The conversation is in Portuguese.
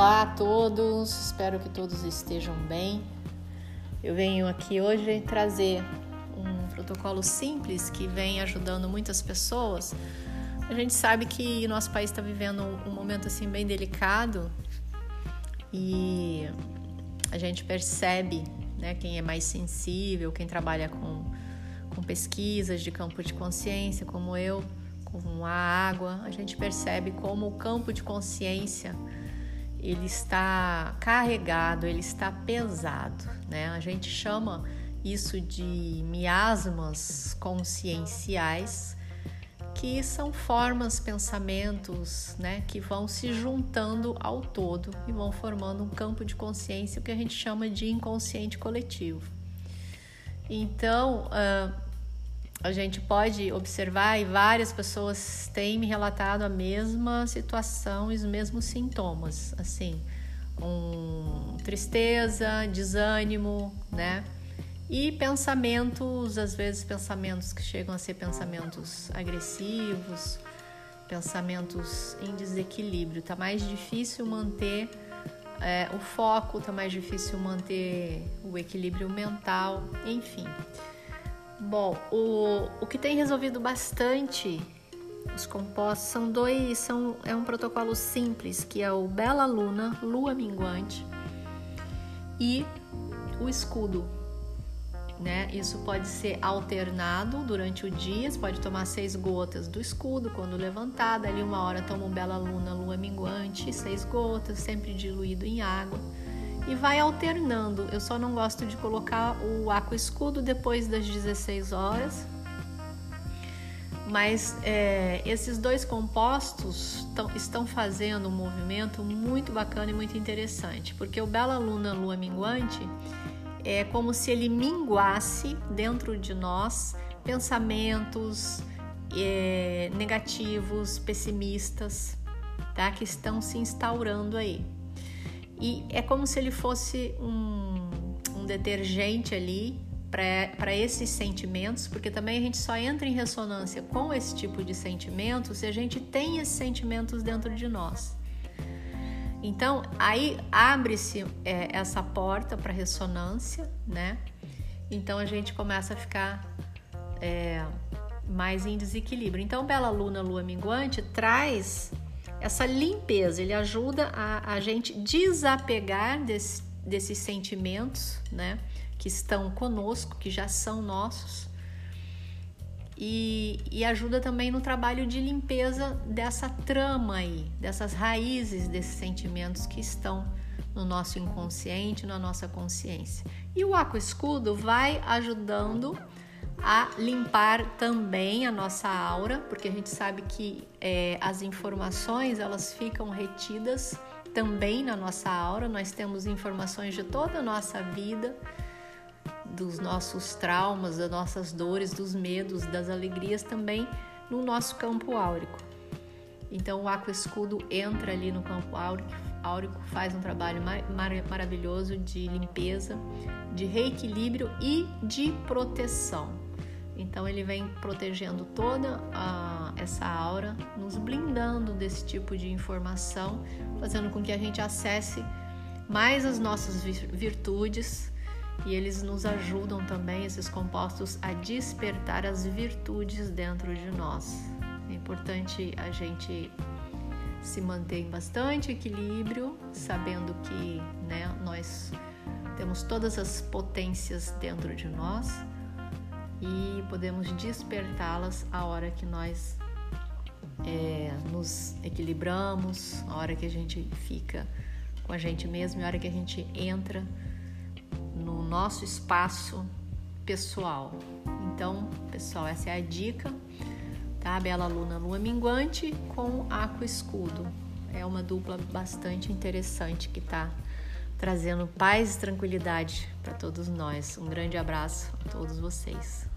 Olá a todos, espero que todos estejam bem. Eu venho aqui hoje trazer um protocolo simples que vem ajudando muitas pessoas. A gente sabe que nosso país está vivendo um momento assim bem delicado e a gente percebe, né, quem é mais sensível, quem trabalha com, com pesquisas de campo de consciência, como eu, com a água, a gente percebe como o campo de consciência ele está carregado, ele está pesado, né? A gente chama isso de miasmas conscienciais, que são formas, pensamentos, né, que vão se juntando ao todo e vão formando um campo de consciência que a gente chama de inconsciente coletivo. Então, uh, a gente pode observar e várias pessoas têm me relatado a mesma situação e os mesmos sintomas, assim, um, tristeza, desânimo, né? E pensamentos, às vezes pensamentos que chegam a ser pensamentos agressivos, pensamentos em desequilíbrio. Tá mais difícil manter é, o foco, tá mais difícil manter o equilíbrio mental, enfim. Bom, o, o que tem resolvido bastante os compostos são dois, são, é um protocolo simples, que é o Bela Luna, Lua Minguante e o escudo. Né? Isso pode ser alternado durante o dia, você pode tomar seis gotas do escudo quando levantada, ali uma hora toma um Bela Luna, Lua Minguante, seis gotas, sempre diluído em água e vai alternando. Eu só não gosto de colocar o aqua escudo depois das 16 horas. Mas é, esses dois compostos tão, estão fazendo um movimento muito bacana e muito interessante, porque o Bela Luna Lua Minguante é como se ele minguasse dentro de nós pensamentos é, negativos, pessimistas, tá? que estão se instaurando aí. E é como se ele fosse um, um detergente ali para esses sentimentos, porque também a gente só entra em ressonância com esse tipo de sentimento se a gente tem esses sentimentos dentro de nós. Então aí abre-se é, essa porta para ressonância, né? Então a gente começa a ficar é, mais em desequilíbrio. Então, Bela Luna, Lua Minguante traz essa limpeza, ele ajuda a, a gente desapegar desse, desses sentimentos, né, que estão conosco, que já são nossos, e, e, ajuda também no trabalho de limpeza dessa trama aí, dessas raízes desses sentimentos que estão no nosso inconsciente, na nossa consciência. E o aqua escudo vai ajudando a limpar também a nossa aura, porque a gente sabe que é, as informações elas ficam retidas também na nossa aura. Nós temos informações de toda a nossa vida, dos nossos traumas, das nossas dores, dos medos, das alegrias também no nosso campo áurico. Então o aqua escudo entra ali no campo áurico, áurico faz um trabalho mar maravilhoso de limpeza, de reequilíbrio e de proteção. Então ele vem protegendo toda a, essa aura, nos blindando desse tipo de informação, fazendo com que a gente acesse mais as nossas virtudes e eles nos ajudam também, esses compostos, a despertar as virtudes dentro de nós. É importante a gente se manter em bastante equilíbrio, sabendo que né, nós temos todas as potências dentro de nós e podemos despertá-las a hora que nós é, nos equilibramos, a hora que a gente fica com a gente mesmo, a hora que a gente entra no nosso espaço pessoal. Então, pessoal, essa é a dica, tá? Bela Luna Lua Minguante com Aqua Escudo. É uma dupla bastante interessante que tá trazendo paz e tranquilidade para todos nós. Um grande abraço a todos vocês.